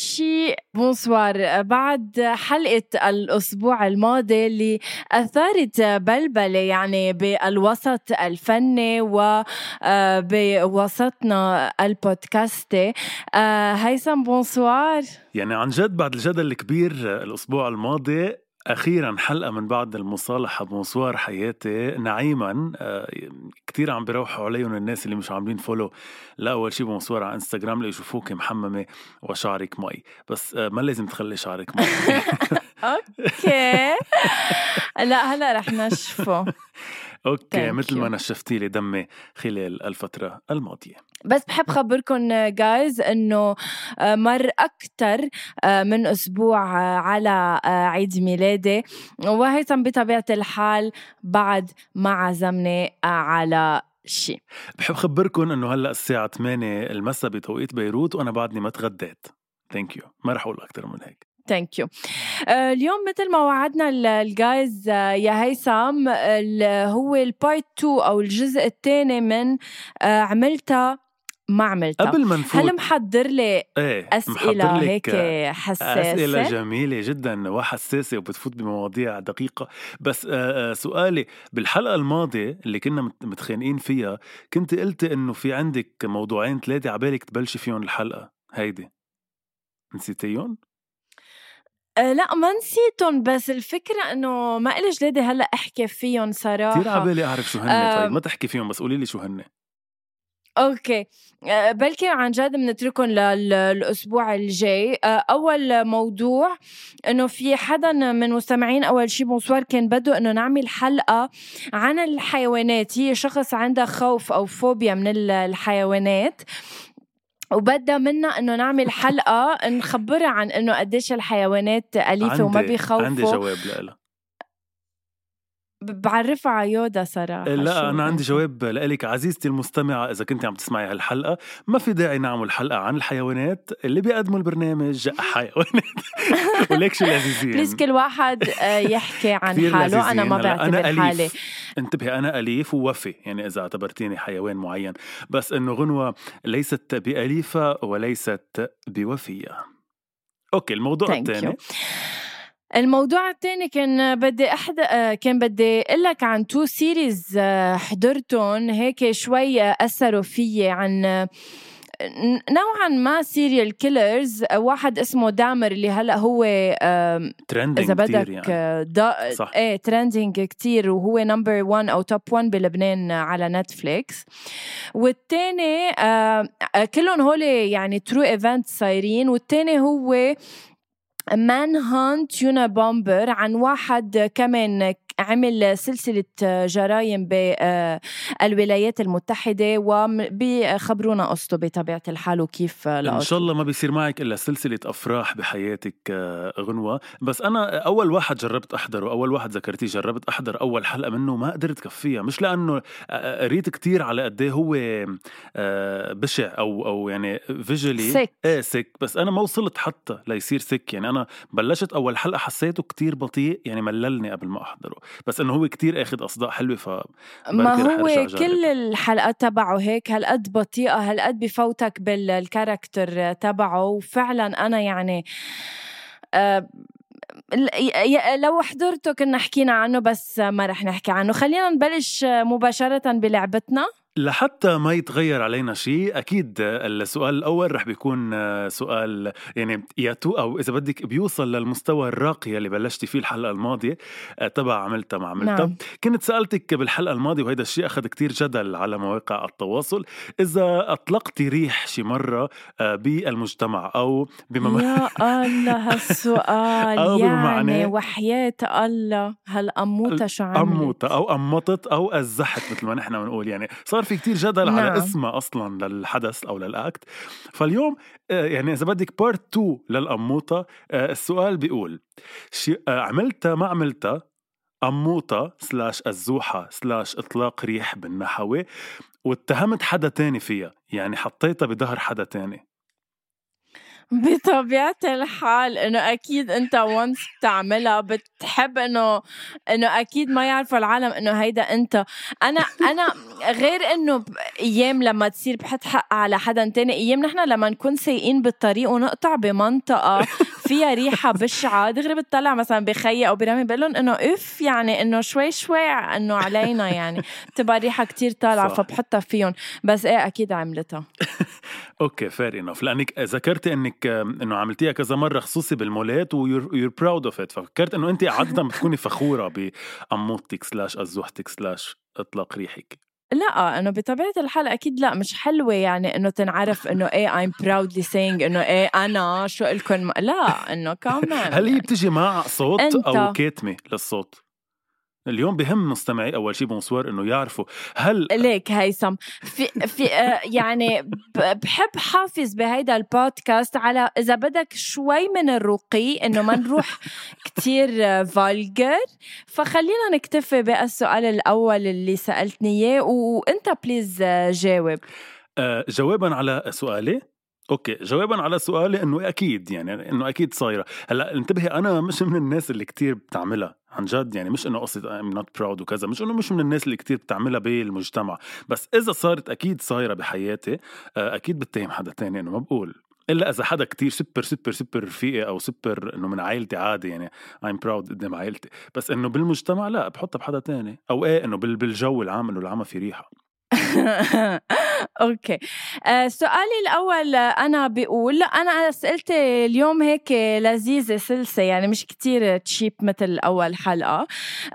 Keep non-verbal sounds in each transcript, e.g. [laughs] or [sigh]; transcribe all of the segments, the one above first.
شيء bonsoir. بعد حلقة الأسبوع الماضي اللي أثارت بلبلة يعني بالوسط الفني وبوسطنا البودكاستي هيثم bonsoir. يعني عن جد بعد الجدل الكبير الأسبوع الماضي أخيرا حلقة من بعد المصالحة بمصوار حياتي. نعيما آه كتير عم بيروحوا عليهم الناس اللي مش عاملين follow لا أول شي بمصوار على انستغرام ليشوفوك محممة وشعرك مي. بس آه ما لازم تخلي شعرك مي. [laughs] okay. لا هلأ رح نشفه. [laughs] okay مثل ما نشفتي لي دمي خلال الفترة الماضية. بس بحب [laughs] خبركم guys إنه آه، مر أكثر آه، من أسبوع آه، على عيد ميلادي. وهيثم بطبيعة الحال بعد ما عزمني على شيء بحب خبركم إنه هلأ الساعة 8 المساء بتوقيت بيروت وأنا بعدني ما تغديت. thank you ما رح أقول أكثر من هيك. thank you اليوم مثل ما وعدنا الجايز يا هيثم هو ال part 2 أو الجزء الثاني من عملتها ما عملتها. قبل ما نفوت هل محضر لي إيه أسئلة هيك حساسة؟ أسئلة جميلة جدا وحساسة وبتفوت بمواضيع دقيقة. بس سؤالي بالحلقة الماضية اللي كنا متخانقين فيها كنت قلتي إنه في عندك موضوعين ثلاثة عبالك تبلشي فيهم الحلقة. هيدي. نسيتيهم؟ لا ما نسيتهم بس الفكرة إنه ما إلي جلادة هلأ أحكي فيهم صراحة. كثير عبالي أعرف شو هن أه. طيب ما تحكي فيهم بس قولي لي شو هن okay. أه بلكي عن جد بنتركهم للأسبوع الجاي. أه أول موضوع إنه في حدا من مستمعين أول شي بونسوار كان بده إنه نعمل حلقة عن الحيوانات. هي شخص عندها خوف أو فوبيا من الحيوانات. وبدها منا إنه نعمل [laughs] حلقة نخبرها عن إنه قديش الحيوانات أليفة وما بيخوفوا. عندي جواب لها بعرفها على يودا صراحة. لا أنا عندي جواب لك عزيزتي المستمعة إذا كنت عم تسمعي هالحلقة ما في داعي نعمل حلقة عن الحيوانات اللي بيقدموا البرنامج حيوانات. [laughs] وليك شو لذيذين. please كل واحد آه، يحكي عن حاله. أنا ما بعتبر أنا حالي. انتبهي أنا أليف ووفي يعني إذا اعتبرتيني حيوان معين. بس إنه غنوة ليست بأليفة وليست بوفية. okay الموضوع الثاني. الموضوع الثاني كان بدي احد كان بدي أقول لك عن two series حضرتهم. هيك شوي أثروا فيي عن نوعا ما serial killers واحد اسمه دامر اللي هلأ هو trending إذا بدك يعني. دا صح. إيه trending كتير. وهو number 1 أو top 1 بلبنان على نتفليكس والثاني كلهم هول يعني true event صايرين. والثاني هو Manhunt Unabomber عن واحد كمان عمل سلسلة جرائم بالولايات المتحدة وبيخبرونا قصته بطبيعة الحال وكيف لقصته. إن شاء الله ما بيصير معك إلا سلسلة أفراح بحياتك آه، غنوة. بس أنا أول واحد جربت أحضره أول واحد ذكرتيه جربت أحضر أول حلقة منه ما قدرت كفيها. مش لأنه آه، آه، قريت كتير على قد إيه هو بشع أو أو يعني فيجولي سك. إيه سك. بس أنا ما وصلت حتى ليصير سك. يعني أنا بلشت أول حلقة حسيته كتير بطيء يعني مللني قبل ما أحضره. بس إنه هو كتير أخذ أصداء حلوة ف ما هو كل الحلقات تبعه هيك هالقد بطيئة هالقد بفوتك بالكاركتر تبعه. وفعلا أنا يعني أه لو حضرته كنا حكينا عنه بس ما رح نحكي عنه. خلينا نبلش مباشرة بلعبتنا. لحتى ما يتغير علينا شيء أكيد السؤال الأول رح بيكون سؤال يعني يا تو أو إذا بدك بيوصل للمستوى الراقي اللي بلشتي فيه الحلقة الماضية تبع عملتها ما عملتها. نعم. كنت سألتك بالحلقة الماضية وهذا الشيء أخذ كتير جدل على مواقع التواصل إذا أطلقتي ريح شي مرة بالمجتمع أو بمم... يا الله هالسؤال. [laughs] أو يعني وحياة الله هالقموطه شو عملت؟ قموطه أو قمطت أو أزحت مثل ما نحن بنقول يعني. صار في كتير جدل نعم. على اسمها أصلا للحدث أو للأكت. فاليوم آه، يعني إذا بدك بارت 2 للقموطه السؤال بيقول آه، عملتها ما عملتها قموطة slash الزوحة slash إطلاق ريح بالنحوي واتهمت حدا تاني فيها يعني حطيتها بظهر حدا تاني. [laughs] بطبيعة الحال إنه أكيد أنت once بتعملها بتحب إنه إنه أكيد ما يعرفوا العالم إنه هيدا أنت. أنا أنا غير إنه أيام لما تصير بحط حق على حدا تاني أيام نحن لما نكون سايقين بالطريق ونقطع بمنطقة فيها ريحة بشعة دغري بتطلع مثلا بخيي أو برامي بقول لهم إنه اف يعني إنه شوي شوي إنه علينا يعني. بتبقى ريحة كتير طالعة فبحطها فيهم. بس إيه أكيد عملتها. [laughs] okay fair enough لأنك ذكرتي إنك إنه عملتيها كذا مرة خصوصي بالمولات و you're proud of it ففكرت إنه انت عادة بتكوني فخورة بقموطتك slash ازوحتك slash إطلاق ريحك. لا إنه بطبيعة الحال أكيد لا مش حلوة يعني إنه تنعرف إنه إيه I'm proudly saying إنه إيه أنا شو لكم لا إنه كمان هل هي بتجي مع صوت أو كاتمة للصوت؟ اليوم بهم مستمعي أول شيء bonsoir إنه يعرفوا هل ليك هيثم في في آه، يعني بحب حافظ بهيدا البودكاست على إذا بدك شوي من الرقي إنه ما نروح [laughs] كتير vulgar فخلينا نكتفي بالسؤال الأول اللي سألتني إياه وأنت please آه، جاوب. آه، جوابا على سؤالي. okay جوابا على سؤالي إنه أكيد يعني إنه أكيد صايرة. هلأ انتبهي أنا مش من الناس اللي كتير بتعملها عن جد يعني مش إنه قصة I'm not proud وكذا مش إنه مش من الناس اللي كتير بتعملها بالمجتمع. بس إذا صارت أكيد صايرة بحياتي آه، أكيد بتهم حدا تاني إنه ما بقول. إلا إذا حدا كتير super super super رفيقي أو سوبر إنه من عائلتي عادي يعني I'm proud قدام عائلتي. بس إنه بالمجتمع لا بحطها بحدا تاني. أو إيه إنه بالجو العام إنه العمى في ريحة. [laughs] okay. آه سؤالي الأول أنا بقول أنا اسئلتي اليوم هيك لذيذة سلسة يعني مش كتير cheap مثل أول حلقة.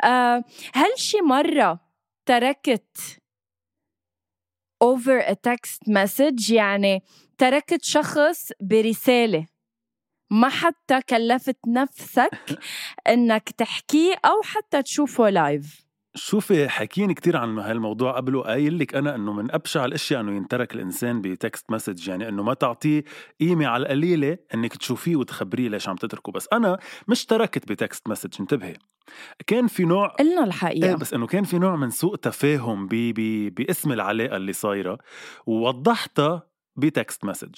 آه هل شي مرة تركت over a text message يعني تركت شخص برسالة. ما حتى كلفت نفسك إنك تحكيه أو حتى تشوفه live شوفي حكيني كتير عن هالموضوع قبل وقايل لك أنا إنه من أبشع الأشياء إنه ينترك الإنسان ب text message يعني إنه ما تعطيه قيمة على القليلة إنك تشوفيه وتخبريه ليش عم تتركه. بس أنا مش تركت ب text message انتبهي. كان في نوع قلنا الحقيقة. إيه بس إنه كان في نوع من سوء تفاهم بي بي باسم العلاقة اللي صايرة ووضحتها ب text message.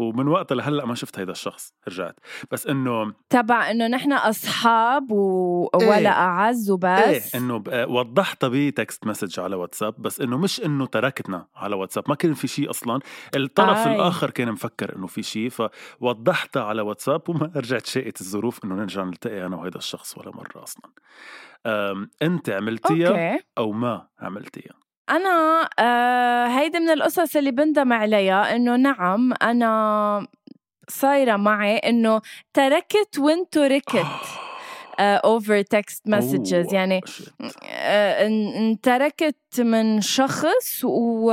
ومن وقتها لهلأ ما شفت هيدا الشخص رجعت. بس إنه تبع إنه نحن أصحاب و... ولا إيه. أعز وبس. إيه إنه وضحتها ب text message على واتساب بس إنه مش إنه تركتنا على واتساب ما كان في شيء أصلا. الطرف آي. الآخر كان مفكر إنه في شيء فوضحتها على واتساب وما [laughs] رجعت شاءت الظروف إنه نرجع نلتقي أنا وهيدا الشخص ولا مرة أصلا. أنت عملتيها أو ما عملتيها؟ أنا آه هيدي من القصص اللي بندم عليها إنه نعم أنا صايرة معي إنه تركت وين تركت over text messages يعني آه انتركت من شخص و...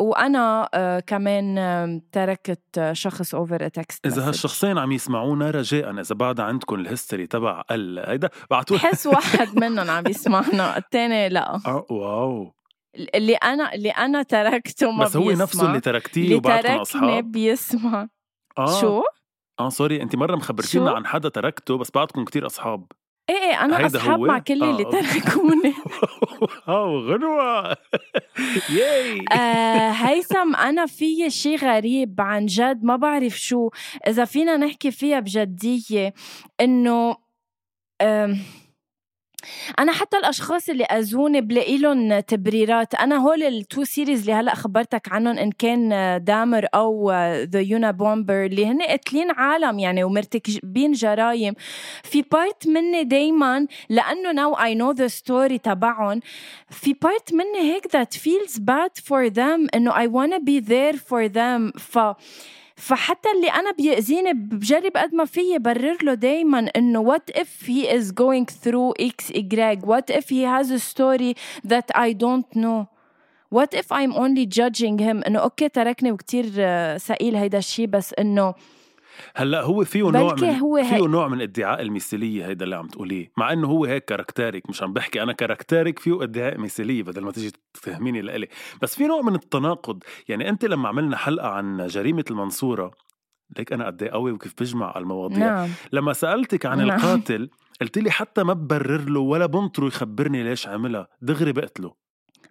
وأنا uh, كمان تركت شخص over text إذا هالشخصين عم يسمعونا رجاء إذا بعد عندكم ال history تبع ال هيدا بعتوا بحس واحد [laughs] منهم عم يسمعنا الثاني لا. wow. اللي أنا اللي أنا تركته ما بس هو بيسمع. نفسه اللي تركتيه اللي وبعتكم أصحاب بيسمع آه. شو؟ آه sorry انت مرة مخبرتينا عن حدا تركته بس بعدكم كتير أصحاب إيه إيه أنا أصحاب؟ مع كل آه. اللي تركوني [laughs] آه غنوة [laughs] ياي آه هيثم أنا في شيء غريب عن جد ما بعرف شو إذا فينا نحكي فيها بجدية إنه أنا حتى الأشخاص اللي أذوني بلاقي لهم تبريرات. أنا هول ال two series اللي هلأ خبرتك عنهم إن كان دامر أو the Unabomber اللي هن قتلين عالم يعني ومرتكبين جرايم. في part مني دايما لأنه now I know the story تبعهم في part مني هيك that feels bad for them إنه I wanna be there for them ف فحتى اللي أنا بيأذيني بجرب قد ما فيي برر له دائما إنه what if he is going through x y what if he has a story that I don't know? What if I'm only judging him إنه أوكي تركني وكتير ثقيل هيدا الشيء بس إنه هلأ هو فيه نوع من هو فيه نوع من ادعاء المثالية هيدا اللي عم تقوليه مع إنه هو هيك character ك مش عم بحكي أنا character ك فيه ادعاء مثالية بدل ما تيجي تفهميني لإلي بس في نوع من التناقض يعني أنت لما عملنا حلقة عن جريمة المنصورة ليك أنا قد إيه قوي وكيف بجمع المواضيع نعم. لما سألتك عن نعم. القاتل قلت لي حتى ما ببرر له ولا بنطره يخبرني ليش عملها دغري بقتله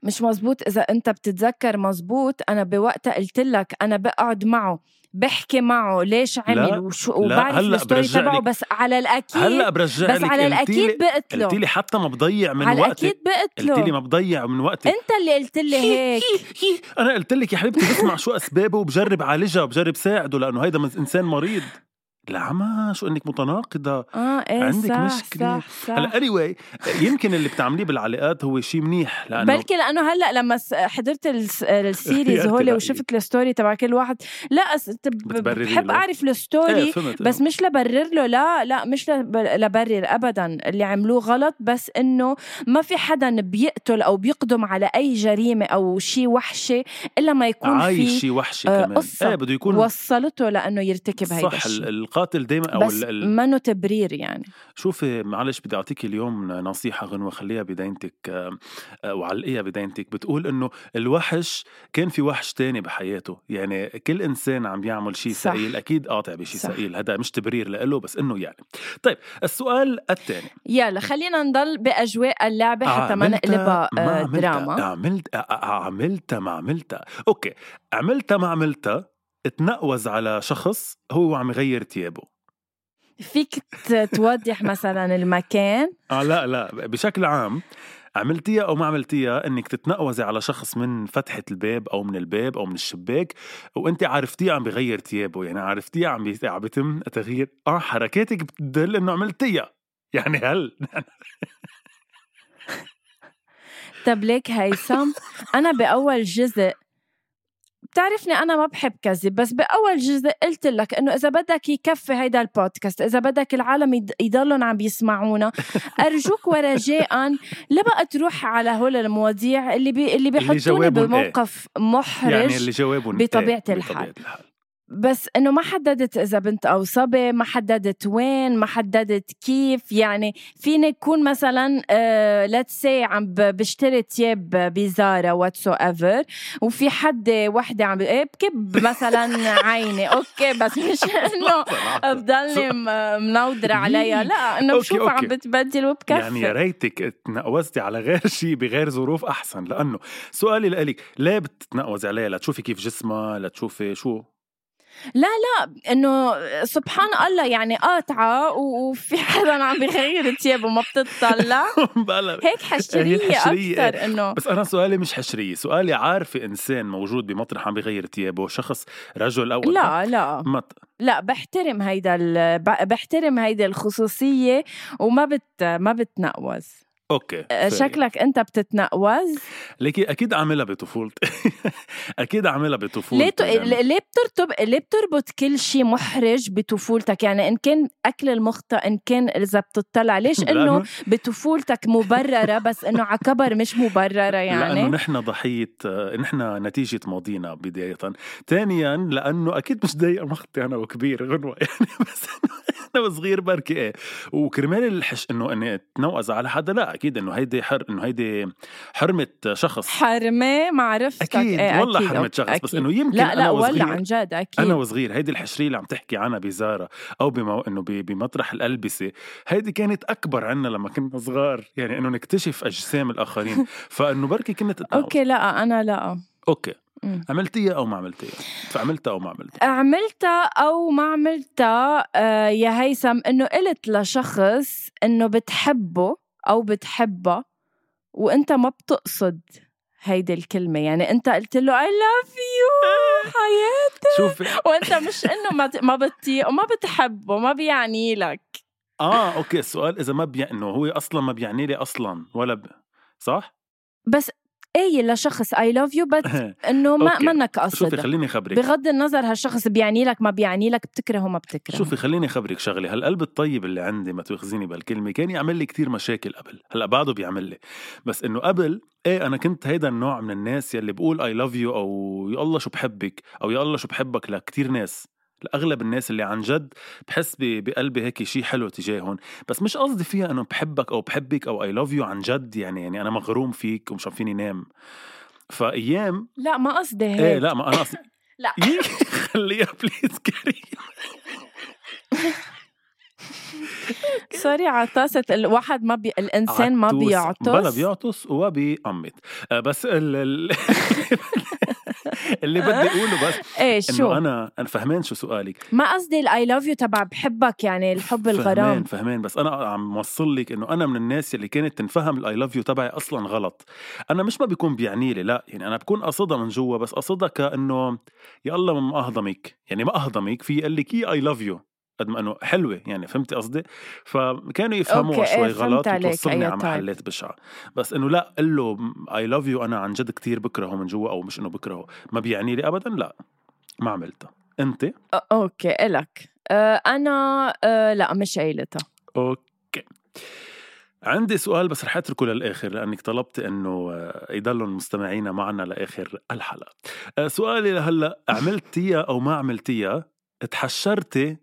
مش مزبوط إذا أنت بتتذكر مزبوط أنا بوقتها قلت لك أنا بقعد معه بحكي معه ليش عمل وشو وبعرف الستوري تبعه بس على الأكيد هلأ برجع بس على الأكيد بقتله. قلت لي حتى ما بضيع من على وقتي على الأكيد بقتله. قلت لي ما بضيع من وقتي أنت اللي قلت لي هيك. أنا قلت لك يا حبيبتي بسمع شو أسبابه وبجرب اعالجها وبجرب ساعده لأنه هيدا إنسان مريض. العمى شو إنك متناقضة؟ آه إيه عندك صح مشكلة. صح صح. هلا anyway يمكن اللي بتعمليه بالعلاقات هو شيء منيح لأنه بلكي لأنه هلأ لما حضرت ال series [laughs] هول وشفت ال story تبع كل واحد لا بحب أعرف ال story إيه بس مش لبرر له لا لا مش لبرر ابدا اللي عملوه غلط بس إنه ما في حدا بيقتل أو بيقدم على أي جريمة أو شيء وحشة إلا ما يكون في عايش شيء وحشة آه كمان. قصة إيه بده يكون وصلته لأنه يرتكب هيدا الشيء القاتل دائما أو بس منه تبرير يعني. شوفي معلش بدي أعطيك اليوم نصيحة غنوة خليها بدينتك وعلقيها بدينتك بتقول إنه الوحش كان في وحش تاني بحياته. يعني كل إنسان عم يعمل شيء ثقيل أكيد قاطع بشيء ثقيل هذا مش تبرير له بس إنه يعني. طيب السؤال الثاني يلا خلينا نضل بأجواء اللعبة حتى ما نقلبها دراما. عملت عملتها ما عملتها أوكي عملتها ما عملتها تنقوز على شخص هو عم يغير ثيابه فيك توضح مثلا المكان. آه لا لا بشكل عام عملتيها أو ما عملتيها إنك تتنقوزي على شخص من فتحة الباب أو من الباب أو من الشباك وأنت عرفتيه عم بغير ثيابه يعني عرفتيه عم عم بيتم تغيير. آه حركاتك بتدل إنه عملتيها. يعني هل؟ طب ليك هيثم؟ أنا بأول جزء بتعرفني أنا ما بحب كذب بس بأول جزء قلت لك إنه إذا بدك يكفي هيدا البودكاست إذا بدك العالم يضلوا عم يسمعونا [laughs] أرجوك ورجاء لا بقى تروح على هول المواضيع اللي بي اللي بيحطوني بموقف محرج يعني اللي جوابهم بطبيعة الحال, بطبيعة الحال. بس إنه ما حددت إذا بنت أو صبي ما حددت وين ما حددت كيف. يعني فيني يكون مثلا let's say عم بشتري تياب بزارا whatsoever وفي حد وحدة عم إيه بكب مثلا [laughs] عيني. أوكي بس مش [laughs] إنه بضلني منودره عليها لا إنه بشوفها عم بتبدل وبكفي. يعني يا ريتك تنقوزتي على غير شيء بغير ظروف أحسن. لأنه سؤالي لك ليه بتتنقوزي عليها؟ لتشوفي كيف جسمها؟ لتشوفي شو؟ لا لا إنه سبحان الله يعني قاطعة وفي حدا عم بيغير ثيابه ما بتطلع. [laughs] هيك حشرية, أكثر إنه بس أنا سؤالي مش حشرية سؤالي عارفة إنسان موجود بمطرح عم بيغير ثيابه شخص رجل أو لا لا. مط... لا بحترم هيدا بحترم هيدا الخصوصية وما بت ما بتنقوز. أوكي آه، شكلك أنت بتتنقوز. ليكي أكيد عاملها بطفولتي. [laughs] أكيد عاملها بطفولتي ليه ت... ليه بترتب ليه بتربط كل شيء محرج بطفولتك؟ يعني إن كان أكل المخطئ إن كان إذا بتطلع ليش [laughs] إنه بطفولتك مبررة بس إنه على كبر مش مبررة [laughs] يعني؟ لأنه نحن ضحية نحن نتيجة ماضينا بداية. ثانيا لأنه أكيد مش ضايق مخطي أنا وكبير غنوة يعني بس أنا وصغير بركي إيه. وكرمال الحش إنه إني أتنوز على حدا لا أكيد إنه هيدي حر إنه هيدي حرمة شخص. حرمة معرفتك. أكيد. إيه والله أكيد. حرمة شخص. أكيد. بس إنه يمكن لا لا أنا والله عن جد أكيد. أنا وصغير هيدي الحشرية اللي عم تحكي عنها بزارة أو بمو... إنه بمطرح الألبسة. هيدي كانت أكبر عنا لما كنا صغار. يعني إنه نكتشف أجسام الآخرين. [laughs] فإنه بركي كنت تتناول. okay لا أنا لا. okay. عملتيها أو ما عملتيها؟ فعملتها أو ما عملتها؟ عملتها أو ما عملتها آه يا هيثم إنه قلت لشخص إنه بتحبه أو بتحبها وأنت ما بتقصد هيدي الكلمة. يعني أنت قلت له I love you [laughs] حياتي شوفي وأنت مش إنه ما ما بتطيق وما بتحبه ما بيعني لك. آه okay السؤال إذا ما بي إنه هو أصلا ما بيعني لي أصلا ولا ب... صح؟ بس قايل لشخص I love you بس إنه ما. منك شوفي قصد خليني خبرك بغض النظر هالشخص بيعني لك ما بيعني لك بتكرهه ما بتكرهه. شوفي خليني خبرك شغلة. هالقلب الطيب اللي عندي ما تأخذيني بهالكلمة كان يعمل لي كتير مشاكل قبل. هلأ بعده بيعمل لي. بس إنه قبل إيه أنا كنت هيدا النوع من الناس يلي بقول I love you أو يا الله شو بحبك أو يا الله شو بحبك لكتير ناس. لاغلب الناس اللي عن جد بحس بقلبي هيك شيء حلو تجاههم. بس مش قصدي فيها إنه بحبك أو بحبك أو I love you عن جد يعني يعني أنا مغروم فيك ومش عم فيني نام. فأيام لا ما قصدي هيك. إيه لا ما أنا قصدي [laughs] لا. [laughs] يي، خليها please كريم. [laughs] sorry عطاسة الواحد ما بي... الإنسان ما. بيعطس بلا بيعطس. وبيقمت آه، بس ال... ال... اللي بدي أقوله بس [laughs] إيه شو؟ انه أنا أنا فهمان شو سؤالك. ما قصدي ال I love you تبع بحبك يعني الحب فهمان الغرام. فهمان بس أنا عم موصل لك إنه أنا من الناس اللي كانت تنفهم ال I love you تبعي أصلا غلط. أنا مش ما بيكون بيعني لي لا يعني أنا بكون قصدها من جوا بس قصدها كأنه يا الله ما أهضمك. يعني ما أهضمك في قال لك I love you قد ما إنه حلوة يعني فهمتي قصدي؟ فكانوا يفهموها إيه، شوي فهمت غلط وتوصلني أي على type. محلات بشعه بس إنه لا قل له I love you أنا عن جد كتير بكرهه من جوا أو مش إنه بكرهه. ما بيعني لي ابدا؟ لا ما عملتها أنت؟ okay إلك. أه أنا أه لا مش قايلتها. okay. عندي سؤال بس رح أتركه للآخر لأنك طلبت إنه آه، يضلوا المستمعين معنا لآخر الحلقة. سؤالي لهلأ عملتيها أو ما عملتيها؟ تحشرتي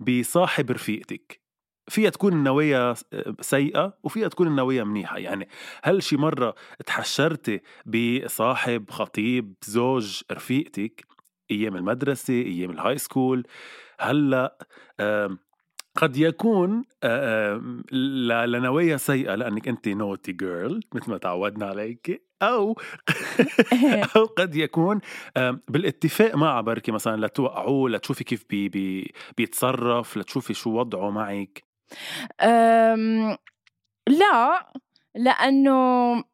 بصاحب رفيقتك. فيها تكون النوايا سيئة وفيها تكون النوايا منيحة. يعني هل شي مرة تحشرتي بصاحب خطيب زوج رفيقتك أيام المدرسة أيام ال high school هلأ قد يكون لنوايا سيئة لأنك أنت naughty girl مثل ما تعودنا عليك. أو [laughs] أو قد يكون بالاتفاق معه بركي مثلا لتوقعوه لتشوفي كيف بي بي بيتصرف لتشوفي شو وضعه معك. أم لا لأنه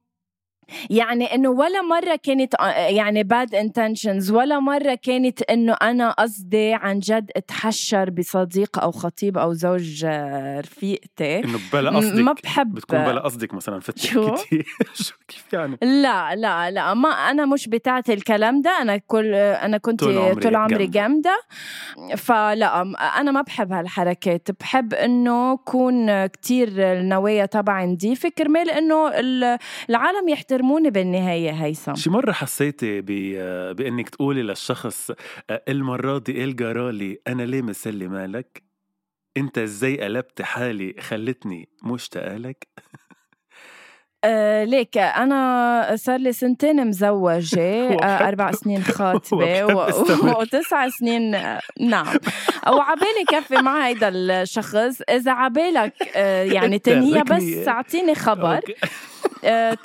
يعني إنه ولا مرة كانت آه، يعني bad intentions ولا مرة كانت إنه أنا قصدي عن جد أتحشر بصديق أو خطيب أو زوج آه، رفيقتي. إنه بلا قصدك ما بحب. بتكون بلا قصدك مثلا فتك شو؟ [laughs] شو كيف يعني؟ لا لا لا ما أنا مش بتاعت الكلام ده. أنا كل أنا كنت طول عمري طول عمري جامدة. جامدة. فلا أنا ما بحب هالحركات. بحب إنه كون كتير النوايا تبعي نظيفه كرمال إنه ال- العالم يحترموني بالنهاية هيثم شي مرة حسيتي ب... بإنك تقولي للشخص المرة دي إيه الجرالي أنا ليه مسلي مالك؟ أنت إزاي قلبت حالي خلتني مشتاقة لك؟ [laughs] آه ليك أنا صار لي سنتين مزوجة [laughs] وبحب- آه أربع سنين. و- [laughs] وتسع سنين آه، نعم وعبالي كفي مع هيدا الشخص إذا عبالك آه يعني تركني. بس اعطيني خبر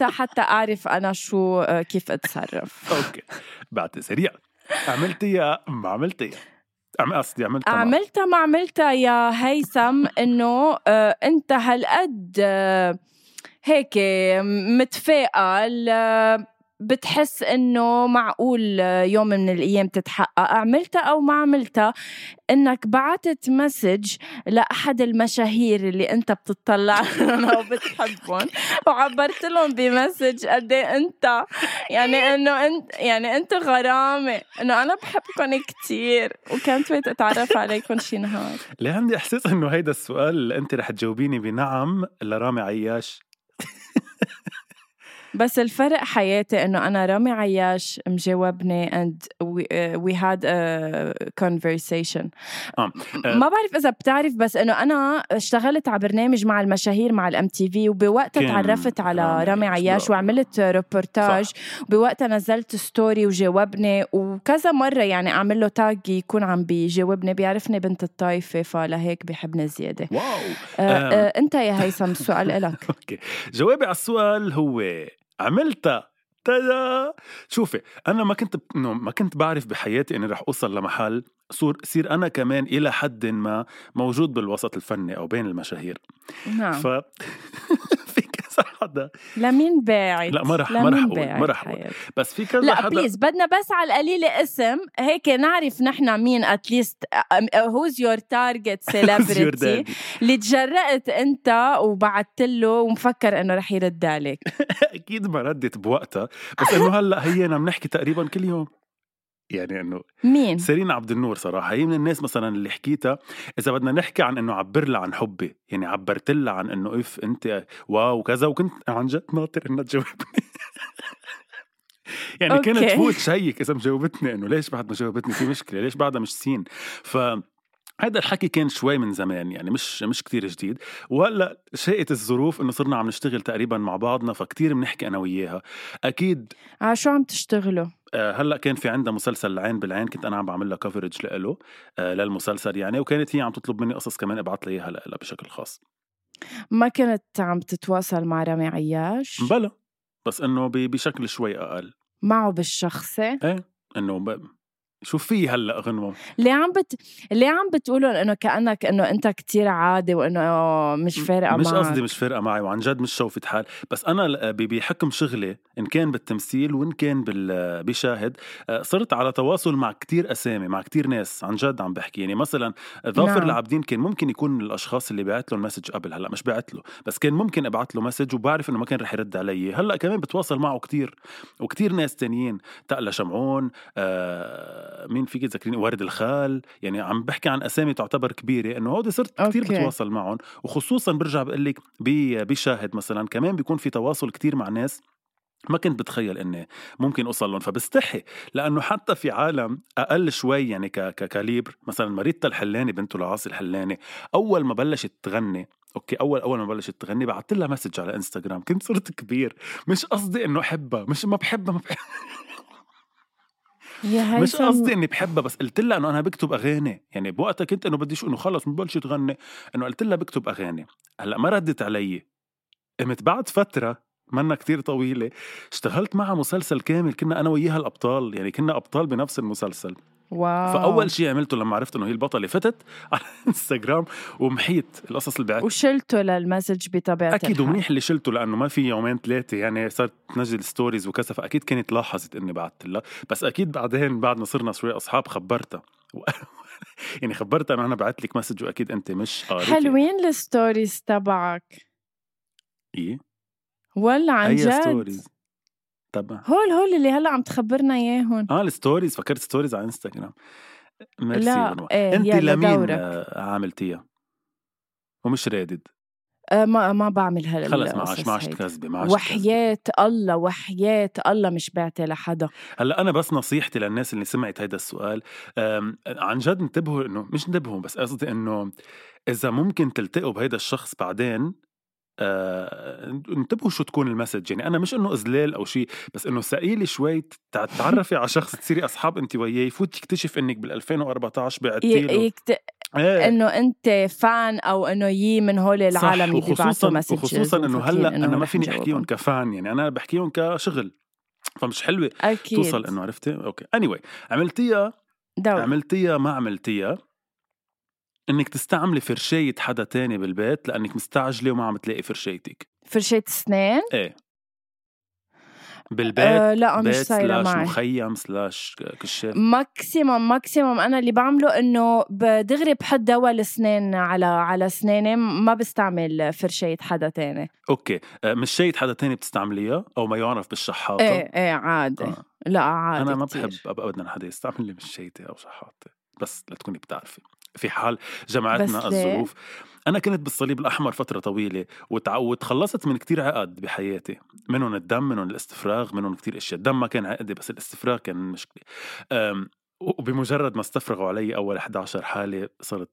حتى أعرف أنا شو آه، كيف أتصرف. [laughs] أوكي. بعد سريع. عملتيها ما عملتيها عم قصدي عملتها ما- عملتها ما عملتها يا هيثم إنه آه، أنت هالقد آه، هيك متفائل آه، بتحس إنه معقول يوم من الأيام تتحقق عملتها أو ما عملتها؟ إنك بعتت مسج لأحد المشاهير اللي أنت بتطلع [laughs] لهم أو بتحبهم وعبرت لهم بمسج قد إيه أنت يعني إنه انت يعني أنت غرامة. إنه أنا بحبكم كتير وكنت ويت أتعرف عليكم شي نهار. ليه عندي إحساس إنه هيدا السؤال أنت رح تجاوبيني بنعم لرامي عياش؟ [laughs] بس الفرق حياتي إنه أنا رامي عياش مجاوبني and we, uh, we had a conversation آه. ما بعرف إذا بتعرف بس إنه أنا اشتغلت على برنامج مع المشاهير مع ال MTV وبوقتها تعرفت على رامي عياش،. وعملت ريبورتاج صح. وبوقتها نزلت story وجاوبني وكذا مرة يعني أعمل له tag يكون عم بيجاوبني بيعرفني بنت الطايفة فلهيك بحبني زيادة wow آه آم. آه أنت يا هيثم السؤال إلك [laughs] okay جوابي على السؤال هو عملتها تدا. شوفي أنا ما كنت إنه ما كنت بعرف بحياتي إني رح أوصل لمحل صور صير أنا كمان إلى حد ما موجود بالوسط الفني أو بين المشاهير. نعم. ف [laughs] حدا لمين باعت؟ لا ما رح ما رح أقول ما رح أقول. بس في كذا لا حدا please بدنا بس على القليله اسم. هيك نعرف نحن مين at least who's your target celebrity اللي تجرأت أنت وبعثت له ومفكر إنه رح يرد عليك. [laughs] أكيد ما ردت بوقتها. بس إنه هلأ هينا بنحكي تقريبا كل يوم. يعني إنه مين؟ سيرين عبد النور صراحة هي من الناس مثلا اللي حكيتها إذا بدنا نحكي عن إنه عبر لها عن حبي يعني عبرت لها عن إنه إف أنت wow وكذا وكنت عن جد ناطر إنها تجاوبني. [laughs] يعني okay. كانت تفوت check إذا مجاوبتني إنه ليش بعد ما جاوبتني؟ في مشكلة ليش بعدها مش seen؟ ف هذا الحكي كان شوي من زمان يعني مش مش كثير جديد. وهلأ شاءت الظروف إنه صرنا عم نشتغل تقريبا مع بعضنا فكتير بنحكي أنا وياها. أكيد على شو عم تشتغلوا؟ هلأ كان في عندها مسلسل العين بالعين كنت أنا عم بعمل لها كفرج له آه، للمسلسل يعني وكانت هي عم تطلب مني قصص كمان ابعث لها إياها لها بشكل خاص ما كنت عم تتواصل مع رامي عياش؟ بلا بس إنه بشكل شوي أقل معه بالشخصي؟ إيه إنه شو في هلا غنوة؟ ليه عم بت ليه عم بتقولوا انه كأنك إنه أنت كتير عادي وإنه مش فارقة مش معك. مش قصدي مش فارقة معي وعن جد مش شوفة حال بس أنا بحكم شغلي إن كان بالتمثيل وإن كان بشاهد آه، صرت على تواصل مع كتير أسامي مع كتير ناس عن جد عم بحكي. يعني مثلا ظافر نعم. العابدين كان ممكن يكون من الأشخاص اللي بعت له ال message قبل هلأ مش بعت له. بس كان ممكن أبعت له message وبعرف إنه ما كان رح يرد علي. هلأ كمان بتواصل معه كتير وكتير ناس تانيين تقلا شمعون آه مين فيك تذكرين وارد الخال. يعني عم بحكي عن أسامي تعتبر كبيرة إنه هودي صرت كثير بتواصل معهم. وخصوصا برجع بقول لك بشاهد مثلا كمان بيكون في تواصل كثير مع ناس ما كنت بتخيل إني ممكن أوصل لهم. فبستحي. لأنه حتى في عالم أقل شوي يعني ك caliber مثلا مريتا الحلاني بنته لعاصي الحلاني أول ما بلشت تغني okay أول أول ما بلشت تغني بعثت لها message على إنستغرام. كنت صرت كبير. مش قصدي إنه أحبها مش ما بحبها ما بحبها [laughs] يا مش قصدي إني بحبها بس قلت لها إنه أنا بكتب أغاني. يعني بوقتها كنت إنه بديش إنه خلص ببلش تغني. إنه قلت لها بكتب أغاني. هلأ ما ردت علي. قمت بعد فترة منا كتير طويلة اشتغلت معها مسلسل كامل كنا أنا وياها الأبطال يعني كنا أبطال بنفس المسلسل. واو. فأول شيء عملته لما عرفت إنه هي البطلة فتت [laughs] على إنستغرام ومحيت القصص اللي بعت وشلته لل message بطبيعه أكيد ومنيح اللي شلته لأنه ما في يومين ثلاثة يعني صارت تنزل stories وكذا فاكيد كانت لاحظت إني بعثت لها بس أكيد بعدين بعد ما صرنا شوي أصحاب خبرتها. [laughs] يعني خبرتها إنه أنا بعت لك message وأكيد أنت مش قاريتي حلوين ال stories تبعك. إيه. ولا عن جد. stories تبع هول هول اللي هلا عم تخبرنا اياهم آه ال stories فكرت stories على انستغرام ميرسي لا إيه انت لمين عاملتيها؟ ومش رادد أه ما ما بعمل هلا خلص ما عادش ما عادش كذبة ما عادش وحياة الله وحياة الله مش بعتي لحدا. هلا أنا بس نصيحتي للناس اللي سمعت هيدا السؤال. عن جد انتبهوا إنه مش انتبهوا بس قصدي إنه إذا ممكن تلتقوا بهيدا الشخص بعدين آه، انتبهوا شو تكون المسج. يعني أنا مش إنه إذلال أو شيء بس إنه ثقيل شوي تعرفي على شخص تصيري أصحاب انت وياه يفوت يكتشف إنك بال 2014 بعتي له يكت... إيه. إنه أنت fan أو إنه يي من هول العالم اللي بيبعتوا messages وخصوصا إنه هلأ أنا ما فيني أحكيهم ك fan. يعني أنا بحكيهم كشغل. فمش حلوة أكيد. توصل إنه عرفتي؟ okay. anyway, عملتيها؟ دور. عملتيها؟ ما عملتيها؟ إنك تستعملي فرشاية حدا تاني بالبيت لأنك مستعجلة وما عم تلاقي فرشايتك فرشاية اسنان؟ إيه. بالبيت أه لا مش صايرة معي. مخيم slash كشاف. maximum maximum. أنا اللي بعمله إنه بدغري بحط دواء الاسنان على على اسناني ما بستعمل فرشاية حدا تاني. okay. أه فرشاية حدا تاني بتستعمليها؟ أو ما يعرف بالشحاطة؟ إيه إيه عادي. آه. لا عادي أنا ما. بحب ابدا حدا يستعمل لي فرشايتي أو شحاطة. بس لتكوني بتعرفي. في حال جمعتنا الظروف. أنا كنت بالصليب الأحمر فترة طويلة وتخلصت من كتير عقد بحياتي منهم الدم منهم الاستفراغ منهم كتير أشياء. الدم ما كان عقدي بس الاستفراغ كان مشكلة. وبمجرد ما استفرغوا علي أول 11 حالة صرت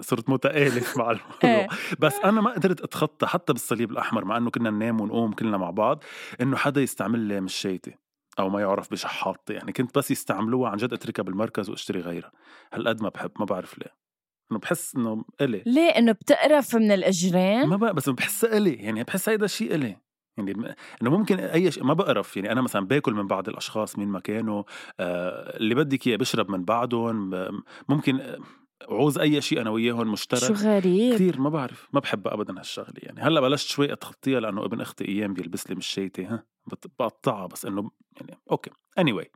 صرت متآلف مع [laughs] الموضوع. بس أنا ما قدرت أتخطى حتى بالصليب الأحمر مع إنه كنا ننام ونقوم كلنا مع بعض إنه حدا يستعمل لي مشيتي. أو ما يعرف بشحاطتي يعني كنت بس يستعملوها عن جد أتركها بالمركز وأشتري غيرها. هالقد ما بحب ما بعرف ليه. إنه بحس إنه إلي. ليه؟ إنه بتقرف من الأجرين؟ ما بقى بس بحس إلي يعني بحس هيدا الشيء إلي. يعني إنه ممكن أي شيء ما بقرف. يعني أنا مثلا باكل من بعض الأشخاص مين ما كانوا آه اللي بدك إياه بشرب من بعضهم ممكن وعوز أي شيء أنا وياهم شو مشترك. غريب. كثير ما بعرف ما بحبها ابدا هالشغلة يعني. هلأ بلشت شوي أتخطيها لأنه ابن أختي أيام بيلبس لي مش شيتي ها بقطعها بس إنه يعني أوكي. اني anyway.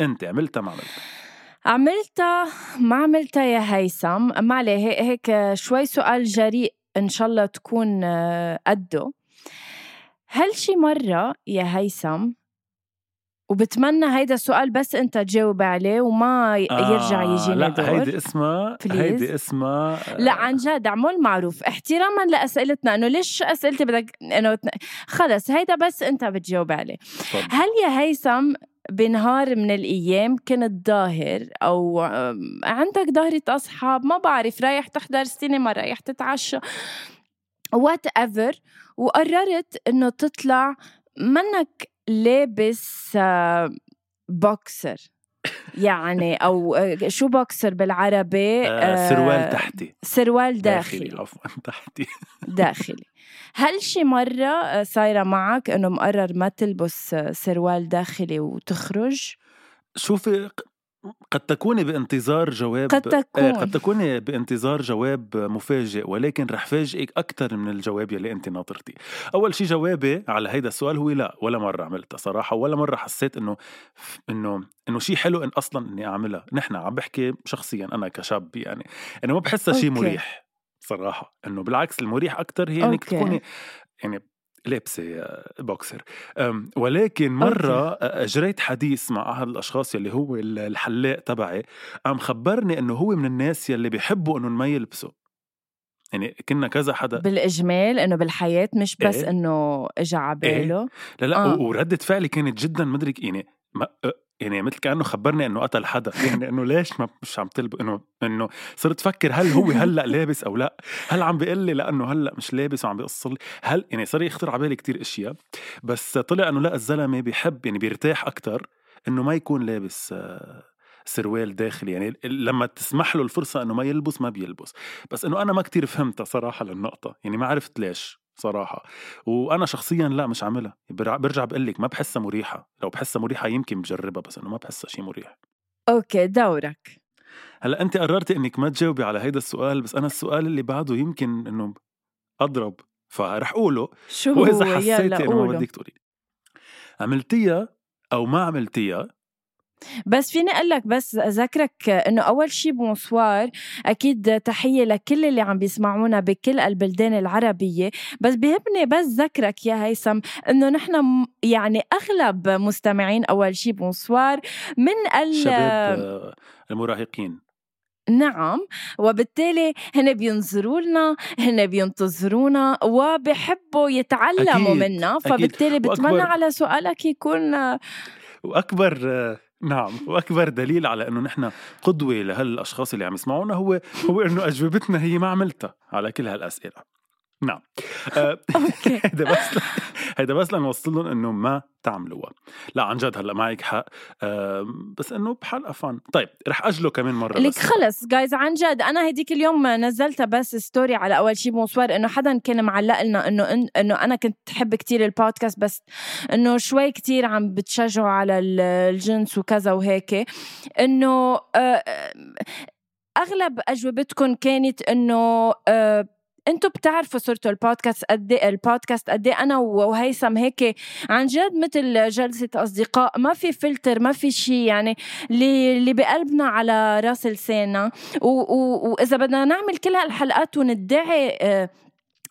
أنت عملتها ما عملتها؟ عملتها ما عملتها يا هيثم. ما عليه هيك, هيك شوي سؤال جريء إن شاء الله تكون آه، قده. هل شي مرة يا هيثم وبتمنى هيدا السؤال بس انت تجاوب عليه وما ي- يرجع آه، يجينا لا دور. هيدي اسمها. هيدي اسمها لا عن جد اعمل معروف. احتراما لأسئلتنا. إنه ليش أسئلتي بدك إنه خلص هيدا بس انت بتجاوب عليه. تفضل. هل يا هيثم بنهار من الأيام كنت ظاهر أو عندك ظاهرة أصحاب ما بعرف رايح تحضر سينما رايح تتعشى. whatever وقررت إنه تطلع منك لابس آه، بوكسر يعني أو آه، شو بوكسر بالعربي؟ آه سروال آه، تحتي. سروال داخلي. عفوا تحتي. داخلي. هل شي مرة آه، صايرة معك إنه مقرر ما تلبس آه، سروال داخلي وتخرج؟ شوفي قد تكوني بانتظار جواب قد تكون. آه، قد تكوني بانتظار جواب مفاجئ ولكن رح فاجئك أكثر من الجواب يلي أنت ناطرتي أول شي جوابي على هيدا السؤال هو لا ولا مرة عملتها صراحة ولا مرة حسيت إنه إنه إنه شيء حلو إن أصلا إني أعملها نحن عم بحكي شخصيا أنا كشاب يعني إنه ما بحسها شيء. مريح صراحة إنه بالعكس المريح أكثر هي okay. تكوني يعني لابسه آه، بوكسر ولكن مرة أجريت حديث مع أحد الأشخاص يلي هو ال- الحلاق تبعي قام خبرني إنه هو من الناس يلي بيحبوا إنه ما يلبسوا يعني كنا كذا حدا بالإجمال إنه بالحياة مش بس إيه. إنه إجا على إيه. باله لا لا آه. وردة فعلي كانت جدا مدرك يعني ما يعني مثل كأنه خبرني إنه قتل حدا يعني إنه ليش ما مش عم تلبس إنه إنه صرت أفكر هل هو هلأ لابس أو لأ؟ هل عم بيقول لي لأنه هلأ مش لابس وعم بيقص لي؟ هل يعني صار يخطر على بالي كثير أشياء بس طلع إنه لأ الزلمة بيحب يعني بيرتاح أكثر إنه ما يكون لابس آه، سروال داخلي يعني لما تسمح له الفرصة إنه ما يلبس ما بيلبس. بس إنه أنا ما كتير فهمتها صراحة للنقطة يعني ما عرفت ليش. صراحة وأنا شخصيا لا مش عاملها. برجع بقول لك ما بحسها مريحة. لو بحسها مريحة يمكن بجربها بس إنه ما بحسها شيء مريح. okay دورك. هلأ انت قررتي إنك ما تجاوبي على هيدا السؤال بس أنا السؤال اللي بعده يمكن إنه أضرب فرح أقوله. شو هو؟ يلا حسيتي إنه ما قوله بدك تقولي. عملتيها أو ما عملتيها؟ بس فيني أقول لك بس اذكرك إنه أول شيء bonsoir أكيد تحية لكل اللي عم بيسمعونا بكل البلدان العربية بس بيهمني بس ذكرك يا هيثم إنه نحن يعني أغلب مستمعين أول شيء بونسوار من ال شباب آه، المراهقين نعم وبالتالي هن بينظروا لنا هن بينتظرونا وبحبوا يتعلموا أكيد، منا أكيد. فبالتالي بتمنى على سؤالك يكون وأكبر آه، نعم. وأكبر دليل على إنه نحن قدوة لهالأشخاص اللي عم يسمعونا هو هو إنه أجوبتنا هي ما عملتها على كل هالأسئلة. نعم. آه، [laughs] هيدا بس هيدا بس لنوصل لهم إنه ما تعملوها. لا عن جد هلأ معك حق. آه، بس إنه بحلقة فن طيب رح أجله كمان مرة لك. خلص جايز عن جد أنا هديك اليوم نزلتها بس story على أول شي bonsoir إنه حدا كان معلق لنا إنه إن- إنه أنا كنت حب كتير البودكاست بس إنه شوي كتير عم بتشجعوا على ال- الجنس وكذا وهيك. إنه آه، أغلب أجوبتكم كانت إنه آه، أنتم بتعرفوا صرتوا البودكاست قد إيه- البودكاست قد إيه؟ أنا وهيثم هيك عن جد مثل جلسة أصدقاء ما في فلتر ما في شيء يعني اللي اللي بقلبنا على راس لساننا. وإذا بدنا نعمل كل هالحلقات وندعي آه،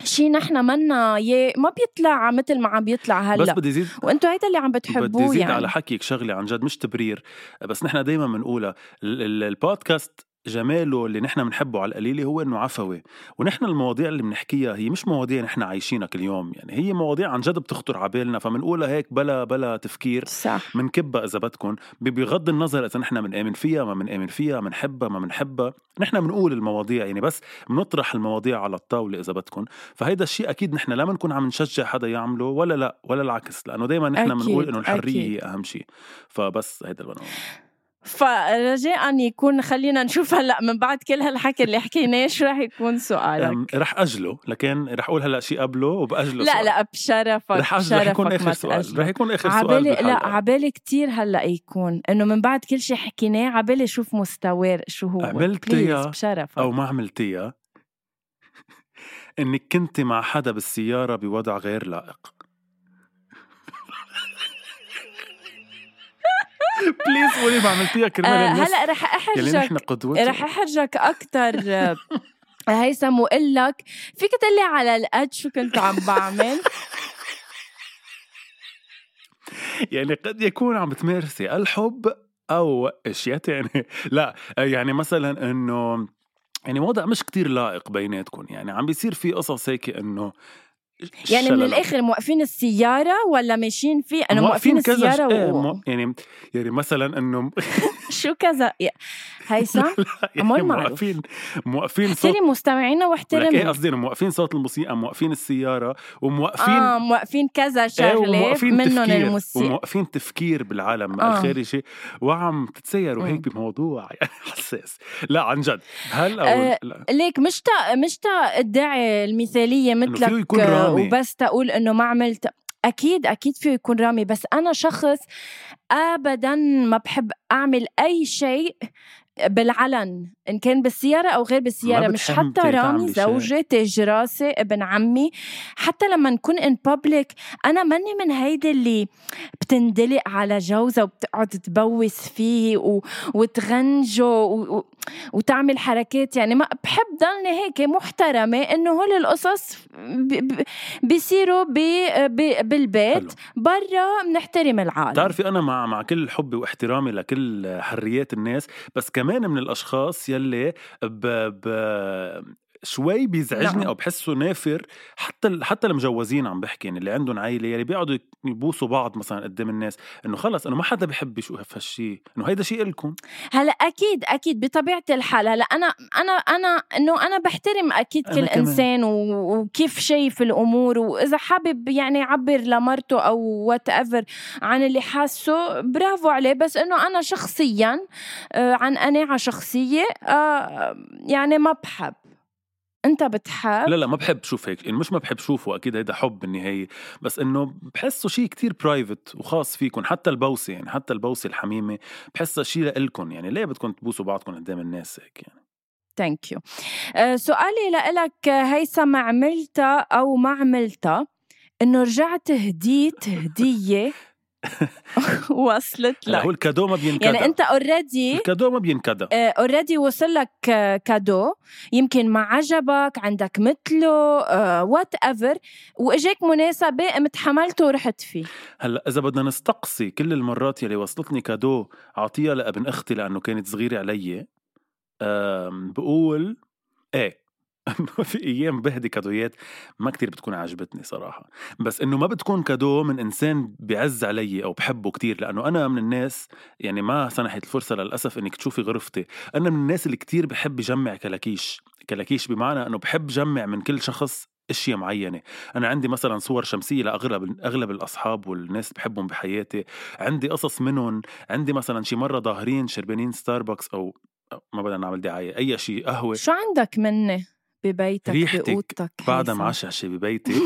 شيء نحن منا ما بيطلع مثل ما عم بيطلع بس هلا بدي زيد وأنتم هيدا اللي عم بدي بتحبوه زيد يعني. على حكيك شغلة عن جد مش تبرير. بس نحن دائما بنقولها ال- ال- البودكاست جماله اللي نحن بنحبه على القليله هو إنه عفوي ونحن المواضيع اللي بنحكيها هي مش مواضيع نحن عايشينها كل يوم يعني هي مواضيع عن جد بتخطر على بالنا فبنقولها هيك بلا بلا تفكير. صح. منكبها إذا بدكم بغض النظر إذا نحن بنآمن فيها ما بنآمن فيها بنحبها ما بنحبها نحن بنقول المواضيع يعني بس بنطرح المواضيع على الطاولة إذا بدكم فهيدا الشيء أكيد نحن لا بنكون عم نشجع حدا يعمله ولا لا ولا العكس. لأنه دائما نحن بنقول إنه الحرية أكيد. هي أهم شيء. فبس هيدا اللي بدنا نقوله. فرجاء يكون خلينا نشوف هلأ من بعد كل هالحكي اللي حكيناه شو رح يكون سؤالك رح أجله لكن رح أقول هلأ شيء قبله وبأجله لا سؤال. لا بشرفك رح أجله رح يكون آخر سؤال. رح يكون آخر سؤال عبالي لا. عبالي كتير هلأ يكون إنه من بعد كل شيء حكيناه عبالي شوف مستواه شو هو عملتيها بشرفك أو ما عملتيها [laughs] إنك كنت مع حدا بالسيارة بوضع غير لائق بليز قولي ما عملتيها كرمال آه الناس هلأ رح احرجك قدوتهم رح احرجك أكثر [laughs] هيثم واقول لك. فيك تقلي على القد شو كنت عم بعمل. [laughs] يعني قد يكون عم تمارسي الحب أو أشياء تانية. [laughs] لا يعني مثلا إنه يعني وضع مش كتير لائق بيناتكم. يعني عم بيصير في قصص هيك إنه يعني من. الآخر موقفين السيارة ولا ماشيين فيه أنا موقفين كذا ش- السيارة إيه، و... مو- يعني يعني مثلا انه [laughs] [laughs] شو كذا؟ هيثم [laughs] يعني أمال معروف. موقفين موقفين صوت احترم مستمعينا ولك إيه قصدي؟ موقفين صوت الموسيقى موقفين السيارة وموقفين آه موقفين كذا إيه، شغلة وموقفين منهم تفكير الموسيقى. وموقفين تفكير بالعالم آه. الخارجي وعم تتسيروا هيك. بموضوع يعني [laughs] حساس. لا عن جد. هل أو آه، ليك مش تا مش تا ادعي المثالية مثلك. وبس تقول إنه ما عملت أكيد أكيد فيه يكون رامي بس أنا شخص ابدا ما بحب أعمل أي شيء بالعلن إن كان بالسيارة أو غير بالسيارة مش حتى رامي. زوجي تاج راسي ابن عمي حتى لما نكون ان بابليك أنا ماني من هيدي اللي بتندلق على جوزها وبتقعد تبوس فيه و... وتغنجه و... وتعمل حركات يعني ما بحب ضلني هيك محترمة إنه هول القصص. بيصيروا ب... ب... بالبيت. برا بنحترم العالم بتعرفي أنا مع مع كل حبي واحترامي لكل حريات الناس بس كمان من الأشخاص يلي ب, ب شوي بيزعجني نعم. أو بحسه نافر. حتى حتى المجوزين عم بحكي يعني اللي عندهم عائله يلي بيقعدوا يبوسوا بعض مثلا قدام الناس إنه خلص إنه ما حدا بحب يشوف هالشيء إنه هيدا شيء إلكم. هلا أكيد أكيد بطبيعة الحال. هلا أنا أنا أنا إنه أنا بحترم أكيد كل. إنسان وكيف شايف الأمور. وإذا حابب يعني يعبر لمرته أو وات ايفر عن اللي حاسه برافو عليه. بس إنه أنا شخصيا آه، عن قناعة شخصية آه، يعني ما بحب. انت بتحب؟ لا لا ما بحب شوف هيك يعني مش ما بحب شوفه أكيد هيدا حب بالنهاية بس إنه بحسه شيء كتير private وخاص فيكم حتى البوسة يعني حتى البوسة الحميمة بحسها شيء لإلكم يعني ليه بدكم تبوسوا بعضكم قدام الناس هيك يعني؟ thank you سؤالي لإلك هيثم عملتها أو ما عملتها إنه رجعت هديت هدية [laughs] وصلت هلا هو لك ال cadeau ما بينكدى يعني أنت already ال cadeau ما بينكدى already وصل لك آه، cadeau. يمكن ما عجبك عندك مثله whatever وإجاك مناسبة قمت حملته ورحت فيه. هلأ إذا بدنا نستقصي كل المرات يلي وصلتني cadeau أعطيها لابن أختي لأنه كانت صغيرة علي. بقول إيه [laughs] انه في أيام بهدي كادويات ما كتير بتكون عجبتني صراحة. بس إنه ما بتكون cadeau من إنسان بعز علي أو بحبه كتير لأنه أنا من الناس يعني ما سنحت الفرصة للأسف إنك تشوفي غرفتي. أنا من الناس اللي كتير بحب يجمع كلاكيش. كلاكيش بمعنى إنه بحب جمع من كل شخص أشياء معينة. أنا عندي مثلا صور شمسية لأغلب أغلب الأصحاب والناس بحبهم بحياتي. عندي قصص منهم. عندي مثلا شي مرة ظاهرين شربانين ستاربكس أو ما بدنا نعمل دعاية أي شيء قهوة. شو عندك مني؟ ببيتك ريحتك بأوضتك بعدها؟ معششه ببيتي. [laughs]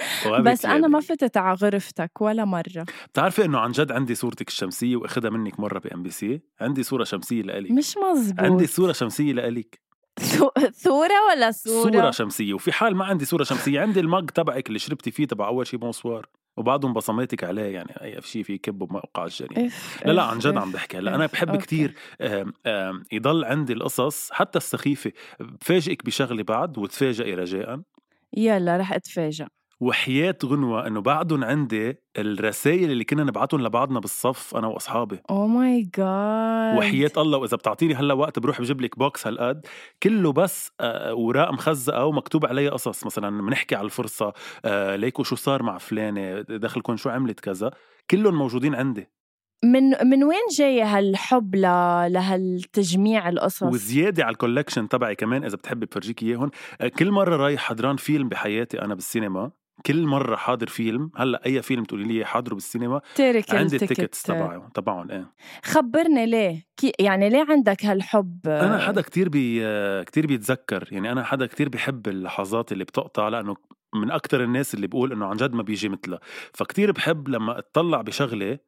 [laughs] بس أنا ثيابي. ما فتت على غرفتك ولا مرة. بتعرفي إنه عن جد عندي صورتك الشمسية واخدها منك مرة بإم بي سي؟ عندي صورة شمسية لإلك. مش مزبوط. عندي صورة شمسية لإلك. [laughs] ثو- ثوره ولا صورة؟ صورة شمسية وفي حال ما عندي صورة شمسية عندي ال mug تبعك اللي شربتي فيه تبع أول شي bonsoir. وبعدهم بصماتك عليه يعني أي شيء فيي كبه بموقع الجريمة. أف لا لا عن جد عم بحكي. هلا أنا. بحب آم، يضل عندي القصص حتى السخيفة. بفاجئك بشغلة بعد وتفاجئي رجاء. يلا رح أتفاجئ. وحياة غنوة إنه بعدهم عندي الرسائل اللي كنا نبعتهم لبعضنا بالصف أنا وأصحابي. oh my god وحياة الله وإذا بتعطيني هلأ وقت بروح بجيب لك box هالقد كله بس آه، اوراق مخزقه ومكتوب عليها قصص. مثلا بنحكي على الفرصة آه، ليكو شو صار مع فلانة دخلكم شو عملت كذا. كلهم موجودين عندي. من من وين جاي هالحب ل... لهالتجميع القصص؟ وزيادة على ال collection تبعي كمان إذا بتحبي بفرجيك اياهم آه، كل مرة رايح حضران فيلم بحياتي أنا بالسينما كل مرة حاضر فيلم هلأ أي فيلم تقولي لي حاضره بالسينما تارك عندي ال ticket. ال tickets تبعهم تبعهم إيه. خبرني ليه؟ كي يعني ليه عندك هالحب؟ أنا حدا كتير بي كتير بيتذكر يعني أنا حدا كتير بحب اللحظات اللي بتقطع لأنه من أكتر الناس اللي بقول إنه عن جد ما بيجي مثلها. فكتير بحب لما أطلع بشغلة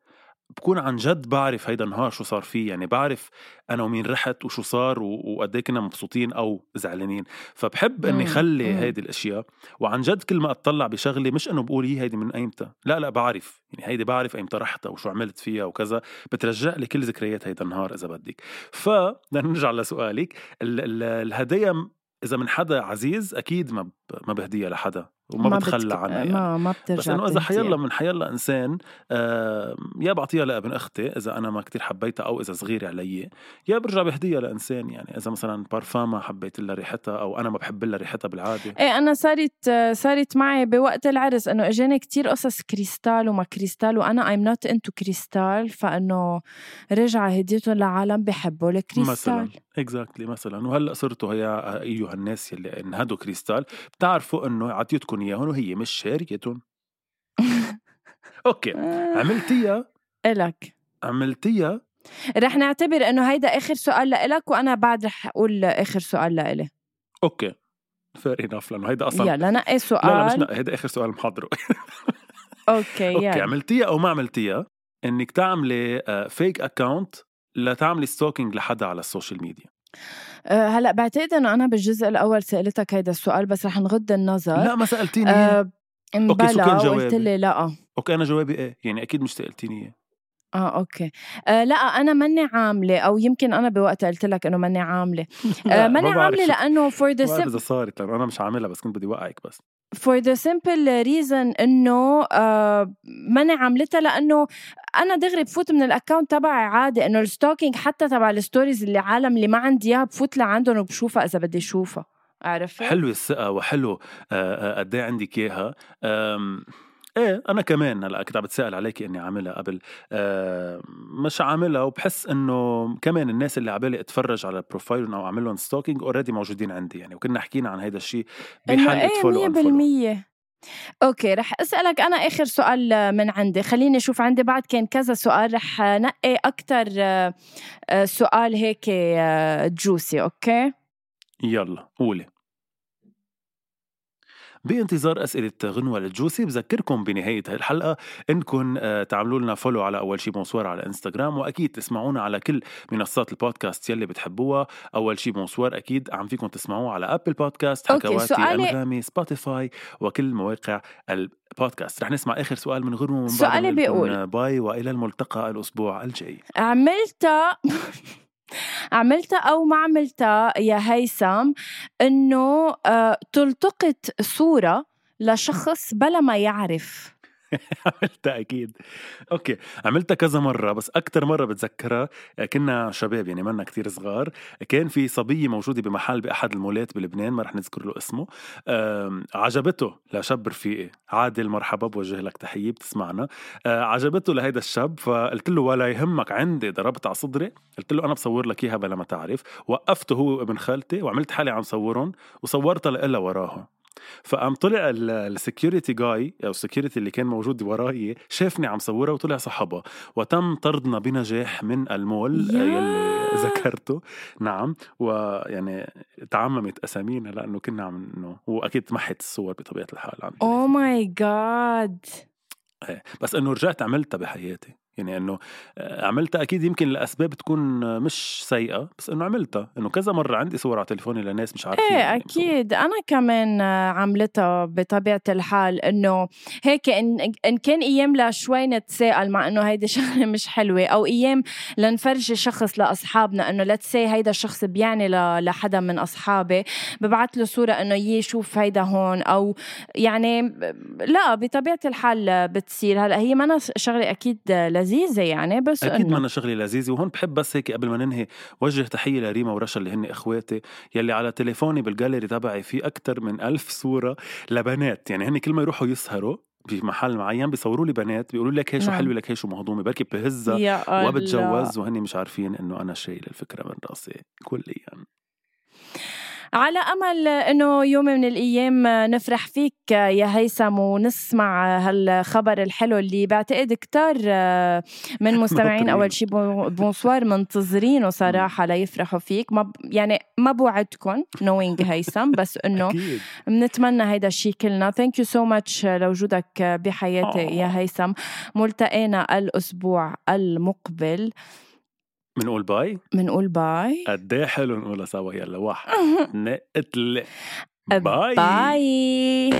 بكون عن جد بعرف هيدا النهار شو صار فيه يعني بعرف أنا ومين رحت وشو صار وقد إيه كنا مبسوطين أو زعلانين. فبحب إني مم، خلي مم. هيدي الأشياء وعن جد كل ما أطلع بشغله مش إنه بقول هي هيدي من أيمتى لا لا بعرف. يعني هيدي بعرف أيمتى رحتها وشو عملت فيها وكذا. بترجع لي كل ذكريات هيدا النهار إذا بدك. فبدنا [laughs] نرجع لسؤالك. ال- ال- الهدايا إذا من حدا عزيز أكيد ما ما بهديها لحدا وما بتخلى بتك- عنها يعني. ما ما بترجع بس إنه إذا. حيلا من حيلا إنسان آه يا بعطيها لابن أختي إذا أنا ما كتير حبيتها أو إذا صغيره علي يا برجع بهديها لإنسان يعني. إذا مثلا بارفاما حبيت لها ريحتها أو أنا ما بحب لها ريحتها بالعادة. إيه أنا صارت صارت معي بوقت العرس إنه إجاني كتير قصص كريستال وما كريستال وأنا I'm not into crystal فإنه رجع هديتهم لعالم بحبوا مثلا ال crystal exactly مثلا. وهلأ صرتوا هيا أيها الناس يلي انهدوا كريستال بتعرفوا إنه عطيتكم اياهم وهي مش شاريتهم [laughs] okay آه، عملتيها؟ إلك. عملتيها؟ رح نعتبر إنه هيدا آخر سؤال لإلك وأنا بعد رح أقول آخر سؤال لإلي. okay fair enough لأنه هيدا أصلا يلا نقي لا لا مش سؤال. نق- هيدا آخر سؤال محضره. [laughs] okay okay يلا. عملتيها أو ما عملتيها؟ إنك تعملي fake account لتعملي stalking لحدا على ال social media هلأ بعتقد إنه أنا بالجزء الأول سألتك هيدا السؤال بس رح نغض النظر. لا ما سألتيني. أه مبلا جوابي؟ وقلت لي لا. أوكي أنا جوابي إيه؟ يعني أكيد مش سألتيني اياه آه أوكي. آه لا أنا ماني عاملة أو يمكن أنا بوقت قلت لك إنه ماني عاملة. [laughs] آه ماني عاملة لأنه بعرف sim- اذا صارت لأنه أنا مش عاملها بس كنت بدي وقعك بس. For the simple reason إنه آه ماني عاملتها لأنه أنا دغري بفوت من ال account تبعي عادي إنه ال stalking حتى تبع ال stories اللي عالم اللي ما عندي إياها بفوت لعندهم وبشوفها إذا بدي أشوفها عرفت؟ حلوة الثقة وحلو آه، آه، قد إيه عندك إياها إيه أنا كمان هلأ كنت عم بتسأل عليكي إني عاملها قبل. آه، مش عاملها وبحس إنه كمان الناس اللي عبالي أتفرج على profile هم أو أعمل لهم stalking already موجودين عندي يعني وكنا حكينا عن هيدا الشيء بحلقة ال following 100% أوكي رح أسألك أنا آخر سؤال من عندي. خليني أشوف عندي بعد كان كذا سؤال رح نقي أكثر سؤال هيك juicy okay؟ يلا قولي. بانتظار أسئلة غنوة ال juicy بذكركم بنهاية هاي الحلقة إنكم آه، تعملوا لنا follow على أول شي بونسوار على انستغرام وأكيد تسمعونا على كل منصات البودكاست يلي بتحبوها. أول شي بونسوار أكيد عم فيكم تسمعوه على أبل بودكاست حكواتي أنغامي سبوتيفاي وكل مواقع البودكاست رح نسمع آخر سؤال من غنوة بعد سؤالي بيقول. باي وإلى الملتقى الأسبوع الجاي. عملتها عملتها أو ما عملتها يا هيثم إنه آه، تلتقط صورة لشخص بلا ما يعرف. [laughs] عملتها أكيد. أوكي عملتها كذا مرة بس أكثر مرة بتذكرها كنا شباب يعني منا كتير صغار كان في صبية موجودة بمحل بأحد المولات بلبنان ما رح نذكر له اسمه عجبته لشاب رفيقي. عادل مرحبا بوجه لك تحية بتسمعنا. آه، عجبته لهيدا الشاب فقلت له ولا يهمك عندي ضربت على صدري. قلت له أنا بصور لك إياها بلا ما تعرف. وقفته هو وابن خالتي وعملت حالي عم صورهم وصورتها لها وراها فقام طلع ال security guy أو ال security اللي كان موجود وراي شافني عم صورها وطلع صحبها وتم طردنا بنجاح من المول يا. يلي ذكرته. نعم. ويعني تعممت أسامينا لأنه كنا عم إنه واكيد محت الصور بطبيعة الحال عن oh my God. بس إنه رجعت عملتها بحياتي. يعني إنه آه، عملتها أكيد يمكن لأسباب تكون مش سيئة بس إنه عملتها إنه كذا مرة عندي صور على تليفوني لناس مش عارفين إيه يعني مصور. أكيد أنا كمان عملتها بطبيعة الحال إنه هيك إن, إن كان أيام لشوي نتساءل مع إنه هيدي [laughs] شغلة مش حلوة أو أيام لنفرجي شخص لأصحابنا إنه let's see هيدا الشخص بيعني لحدا من أصحابي ببعث له صورة إنه يي شوف هيدا هون أو يعني لا بطبيعة الحال بتصير هلأ هي ما شغلة أكيد لذيذة يعني بس أكيد إنه منا شغلة لذيذة وهون بحب بس هيك قبل ما ننهي وجه تحية لريما ورشا اللي هن إخواتي يلي على تليفوني بالجاليري تبعي في أكتر من ألف صورة لبنات يعني هن كل ما يروحوا يسهروا بمحل معين بيصوروا لي بنات بيقولوا لك هي شو نعم. حلوة لك هي شو مهضومة بركي بهزها. وبتجوز وهن مش عارفين إنه أنا شايل الفكرة من راسي كليا على أمل إنه يوم من الأيام نفرح فيك يا هيثم ونسمع هالخبر الحلو اللي بعتقد كتار من [laughs] مستمعين أول شيء بونسوار منتظرينه صراحة ليفرحوا فيك. ما يعني ما بوعدكم نوينج هيثم بس إنه بنتمنى هيدا الشيء كلنا. thank you so much لوجودك بحياتي يا هيثم. ملتقينا الأسبوع المقبل. بنقول باي؟ بنقول باي. قد إيه حلو نقولها سوا. يلا واحد [laughs] اثنين bye. bye.